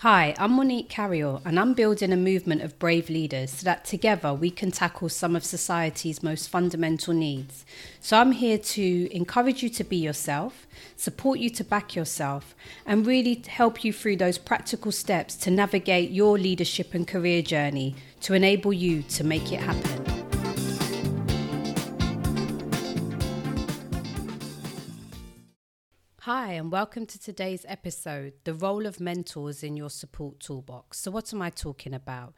Hi, I'm Monique Carayol, and I'm building a movement of brave leaders so that together we can tackle some of society's most fundamental needs. So I'm here to encourage you to be yourself, support you to back yourself, and really help you through those practical steps to navigate your leadership and career journey to enable you to make it happen. Hi, and welcome to today's episode The Role of Mentors in Your Support Toolbox. So, what am I talking about?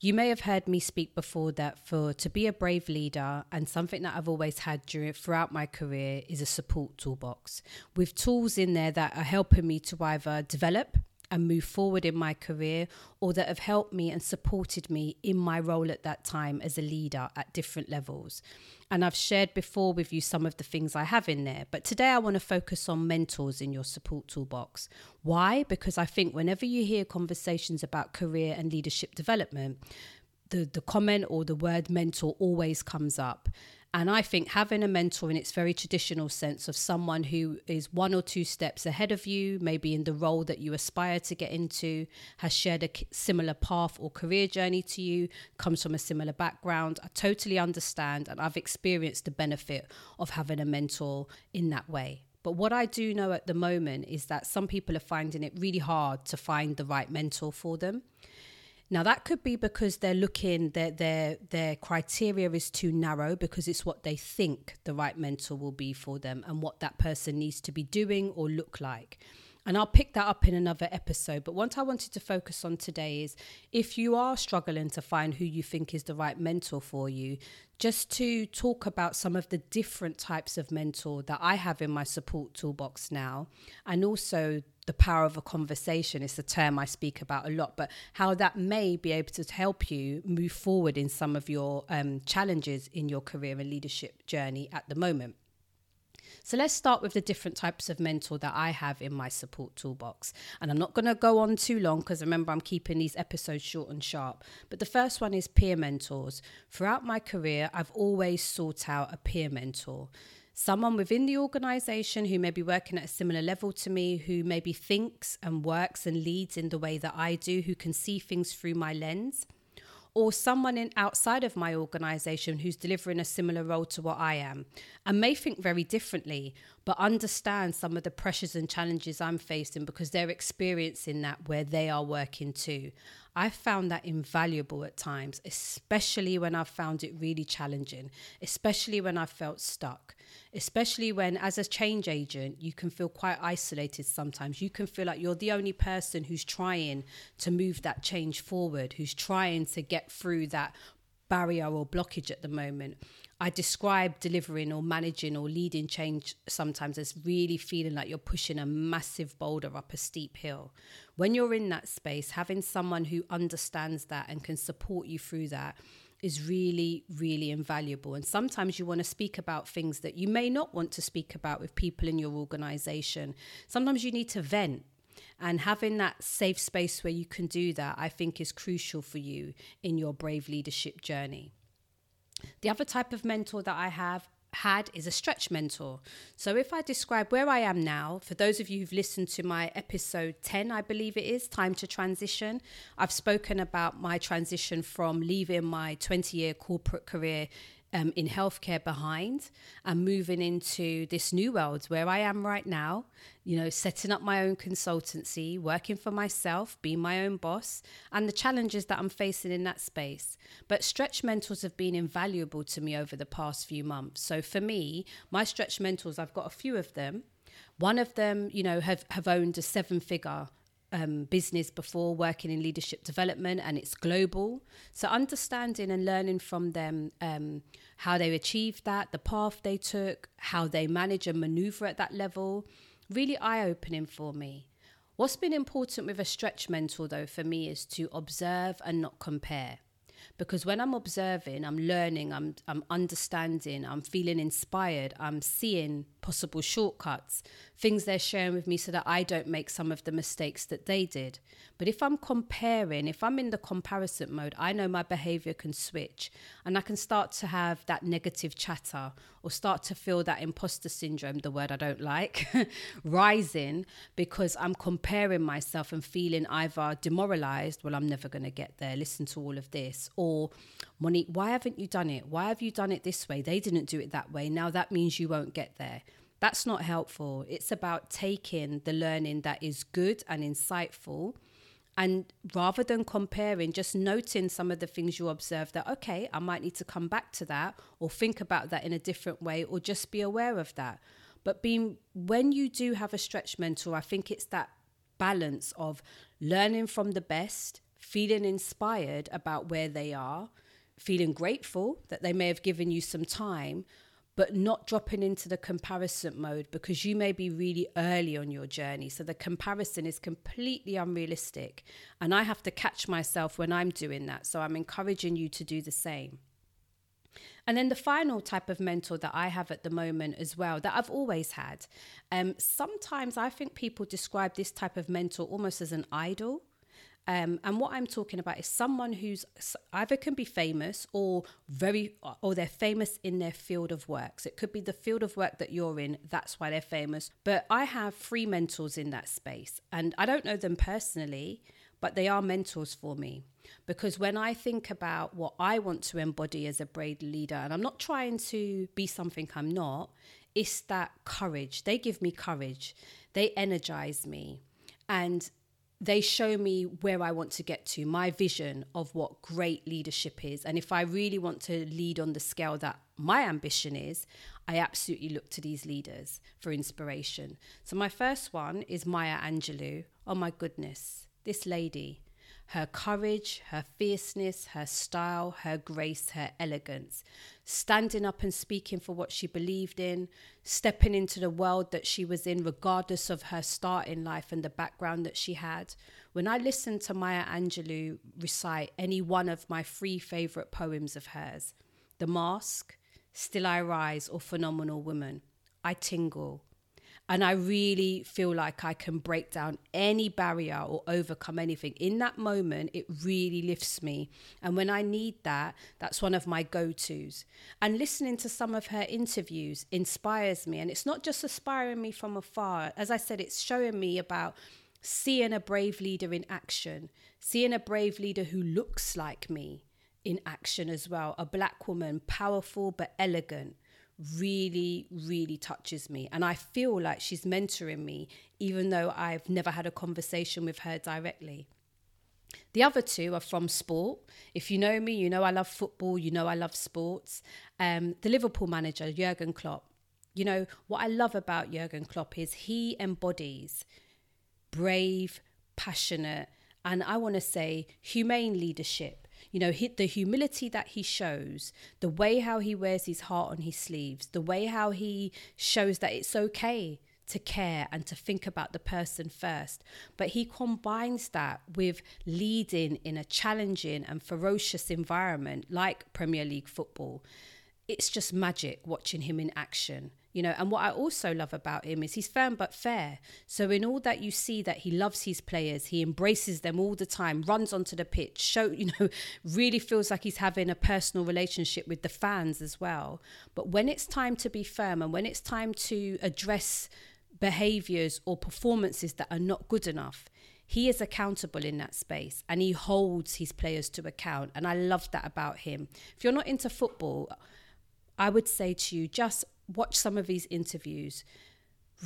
You may have heard me speak before that for to be a brave leader and something that I've always had during throughout my career is a support toolbox with tools in there that are helping me to either develop and move forward in my career or that have helped me and supported me in my role at that time as a leader at different levels. And I've shared before with you some of the things I have in there. But today I want to focus on mentors in your support toolbox. Why? Because I think whenever you hear conversations about career and leadership development, the, the comment or the word mentor always comes up. And I think having a mentor in its very traditional sense of someone who is one or two steps ahead of you, maybe in the role that you aspire to get into, has shared a similar path or career journey to you, comes from a similar background, I totally understand. And I've experienced the benefit of having a mentor in that way. But what I do know at the moment is that some people are finding it really hard to find the right mentor for them. Now that could be because they're looking their their their criteria is too narrow because it's what they think the right mentor will be for them and what that person needs to be doing or look like. And I'll pick that up in another episode. But what I wanted to focus on today is if you are struggling to find who you think is the right mentor for you, just to talk about some of the different types of mentor that I have in my support toolbox now, and also the power of a conversation is a term I speak about a lot, but how that may be able to help you move forward in some of your um, challenges in your career and leadership journey at the moment. So let's start with the different types of mentor that I have in my support toolbox. And I'm not going to go on too long because remember, I'm keeping these episodes short and sharp. But the first one is peer mentors. Throughout my career, I've always sought out a peer mentor someone within the organization who may be working at a similar level to me, who maybe thinks and works and leads in the way that I do, who can see things through my lens or someone in outside of my organization who's delivering a similar role to what I am and may think very differently, but understand some of the pressures and challenges I'm facing because they're experiencing that where they are working too. I've found that invaluable at times, especially when I've found it really challenging, especially when I felt stuck, especially when, as a change agent, you can feel quite isolated sometimes. You can feel like you're the only person who's trying to move that change forward, who's trying to get through that barrier or blockage at the moment. I describe delivering or managing or leading change sometimes as really feeling like you're pushing a massive boulder up a steep hill. When you're in that space, having someone who understands that and can support you through that is really, really invaluable. And sometimes you want to speak about things that you may not want to speak about with people in your organization. Sometimes you need to vent. And having that safe space where you can do that, I think, is crucial for you in your brave leadership journey. The other type of mentor that I have had is a stretch mentor. So, if I describe where I am now, for those of you who've listened to my episode 10, I believe it is, Time to Transition, I've spoken about my transition from leaving my 20 year corporate career um, in healthcare behind and moving into this new world where I am right now, you know, setting up my own consultancy, working for myself, being my own boss, and the challenges that I'm facing in that space. But stretch mentors have been invaluable to me over the past few months. So for me, my stretch mentors, I've got a few of them. One of them, you know, have, have owned a seven figure um, business before working in leadership development and it's global. So, understanding and learning from them um, how they achieved that, the path they took, how they manage and maneuver at that level, really eye opening for me. What's been important with a stretch mentor, though, for me is to observe and not compare. Because when I'm observing, I'm learning, I'm, I'm understanding, I'm feeling inspired, I'm seeing possible shortcuts, things they're sharing with me so that I don't make some of the mistakes that they did. But if I'm comparing, if I'm in the comparison mode, I know my behavior can switch and I can start to have that negative chatter or start to feel that imposter syndrome, the word I don't like, rising because I'm comparing myself and feeling either demoralized, well, I'm never going to get there, listen to all of this, or Monique, why haven't you done it? Why have you done it this way? They didn't do it that way. Now that means you won't get there. That's not helpful. It's about taking the learning that is good and insightful and rather than comparing, just noting some of the things you observe that, okay, I might need to come back to that or think about that in a different way or just be aware of that. But being, when you do have a stretch mentor, I think it's that balance of learning from the best, feeling inspired about where they are, feeling grateful that they may have given you some time, but not dropping into the comparison mode because you may be really early on your journey. So the comparison is completely unrealistic. And I have to catch myself when I'm doing that. So I'm encouraging you to do the same. And then the final type of mentor that I have at the moment as well, that I've always had. Um, sometimes I think people describe this type of mentor almost as an idol. Um, and what I'm talking about is someone who's either can be famous or very, or they're famous in their field of work. So it could be the field of work that you're in, that's why they're famous. But I have three mentors in that space, and I don't know them personally, but they are mentors for me. Because when I think about what I want to embody as a braid leader, and I'm not trying to be something I'm not, it's that courage. They give me courage, they energize me. And they show me where I want to get to, my vision of what great leadership is. And if I really want to lead on the scale that my ambition is, I absolutely look to these leaders for inspiration. So, my first one is Maya Angelou. Oh my goodness, this lady her courage, her fierceness, her style, her grace, her elegance, standing up and speaking for what she believed in, stepping into the world that she was in, regardless of her start in life and the background that she had. When I listen to Maya Angelou recite any one of my three favorite poems of hers, The Mask, Still I Rise, or Phenomenal Woman, I tingle. And I really feel like I can break down any barrier or overcome anything. In that moment, it really lifts me. And when I need that, that's one of my go tos. And listening to some of her interviews inspires me. And it's not just inspiring me from afar. As I said, it's showing me about seeing a brave leader in action, seeing a brave leader who looks like me in action as well. A black woman, powerful but elegant really, really touches me. And I feel like she's mentoring me, even though I've never had a conversation with her directly. The other two are from sport. If you know me, you know I love football, you know I love sports. Um, the Liverpool manager, Jurgen Klopp. You know, what I love about Jurgen Klopp is he embodies brave, passionate, and I want to say humane leadership you know, the humility that he shows, the way how he wears his heart on his sleeves, the way how he shows that it's okay to care and to think about the person first. But he combines that with leading in a challenging and ferocious environment like Premier League football. It's just magic watching him in action you know and what i also love about him is he's firm but fair. So in all that you see that he loves his players he embraces them all the time runs onto the pitch show you know really feels like he's having a personal relationship with the fans as well. But when it's time to be firm and when it's time to address behaviors or performances that are not good enough he is accountable in that space and he holds his players to account. And i love that about him. If you're not into football I would say to you, just watch some of his interviews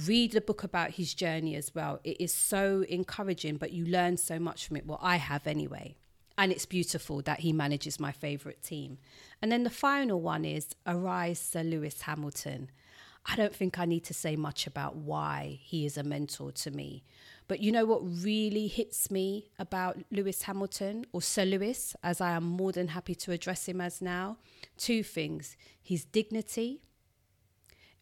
read the book about his journey as well. It is so encouraging, but you learn so much from it. Well, I have anyway. And it's beautiful that he manages my favourite team. And then the final one is Arise Sir Lewis Hamilton. I don't think I need to say much about why he is a mentor to me. But you know what really hits me about Lewis Hamilton, or Sir Lewis, as I am more than happy to address him as now? Two things his dignity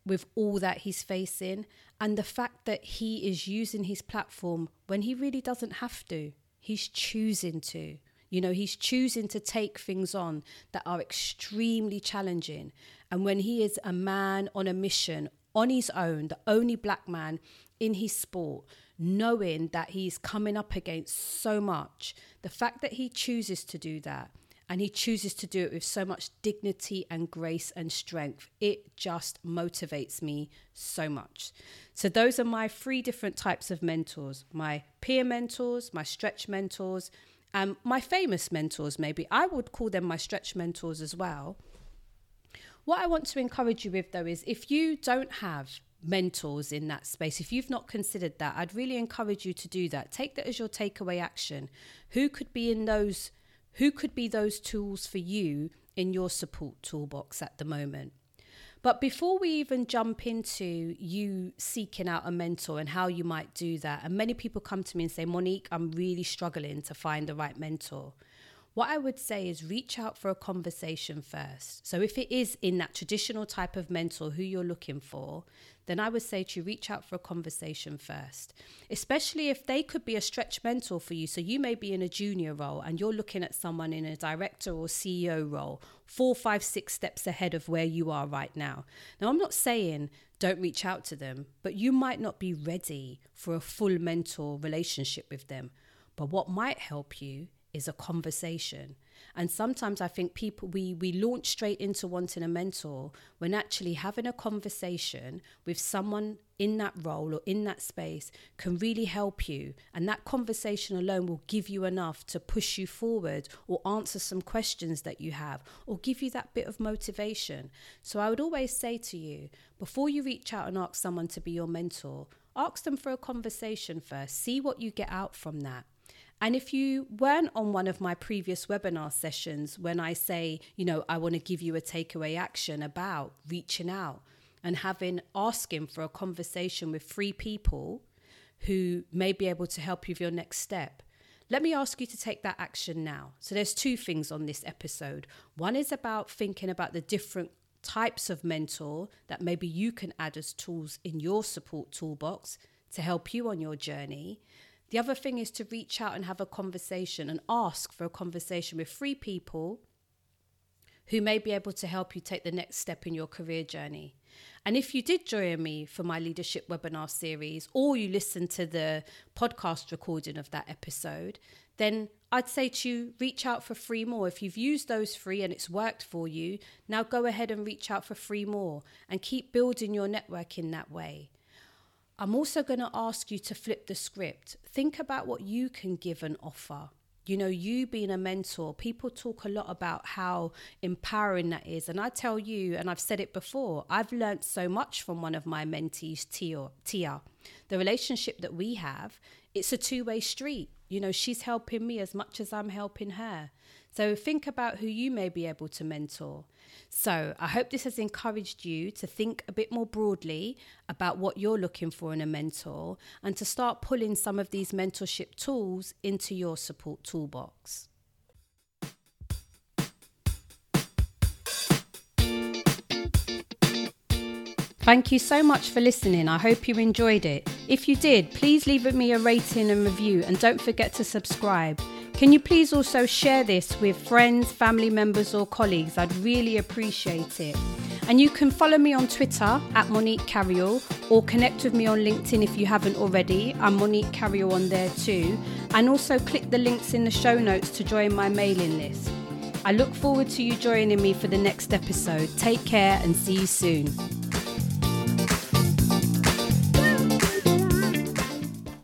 with all that he's facing and the fact that he is using his platform when he really doesn't have to. He's choosing to. You know, he's choosing to take things on that are extremely challenging. And when he is a man on a mission on his own, the only black man in his sport, knowing that he's coming up against so much, the fact that he chooses to do that and he chooses to do it with so much dignity and grace and strength, it just motivates me so much. So, those are my three different types of mentors my peer mentors, my stretch mentors, and my famous mentors, maybe. I would call them my stretch mentors as well. What I want to encourage you with, though, is if you don't have mentors in that space. If you've not considered that, I'd really encourage you to do that. Take that as your takeaway action. Who could be in those who could be those tools for you in your support toolbox at the moment? But before we even jump into you seeking out a mentor and how you might do that, and many people come to me and say, Monique, I'm really struggling to find the right mentor. What I would say is reach out for a conversation first. So, if it is in that traditional type of mentor who you're looking for, then I would say to reach out for a conversation first, especially if they could be a stretch mentor for you. So, you may be in a junior role and you're looking at someone in a director or CEO role, four, five, six steps ahead of where you are right now. Now, I'm not saying don't reach out to them, but you might not be ready for a full mentor relationship with them. But what might help you is a conversation. And sometimes I think people we we launch straight into wanting a mentor when actually having a conversation with someone in that role or in that space can really help you. And that conversation alone will give you enough to push you forward or answer some questions that you have or give you that bit of motivation. So I would always say to you, before you reach out and ask someone to be your mentor, ask them for a conversation first. See what you get out from that. And if you weren't on one of my previous webinar sessions, when I say, you know, I want to give you a takeaway action about reaching out and having asking for a conversation with three people who may be able to help you with your next step. Let me ask you to take that action now. So there's two things on this episode. One is about thinking about the different types of mentor that maybe you can add as tools in your support toolbox to help you on your journey. The other thing is to reach out and have a conversation and ask for a conversation with three people who may be able to help you take the next step in your career journey. And if you did join me for my leadership webinar series or you listened to the podcast recording of that episode, then I'd say to you, reach out for three more. If you've used those three and it's worked for you, now go ahead and reach out for three more and keep building your network in that way. I'm also going to ask you to flip the script. Think about what you can give and offer. You know, you being a mentor, people talk a lot about how empowering that is. And I tell you, and I've said it before, I've learned so much from one of my mentees, Tia. Tia. The relationship that we have, it's a two way street. You know, she's helping me as much as I'm helping her. So think about who you may be able to mentor. So I hope this has encouraged you to think a bit more broadly about what you're looking for in a mentor and to start pulling some of these mentorship tools into your support toolbox. Thank you so much for listening. I hope you enjoyed it. If you did, please leave me a rating and review and don't forget to subscribe. Can you please also share this with friends, family members, or colleagues? I'd really appreciate it. And you can follow me on Twitter at Monique Carayol or connect with me on LinkedIn if you haven't already. I'm Monique Carayol on there too. And also click the links in the show notes to join my mailing list. I look forward to you joining me for the next episode. Take care and see you soon.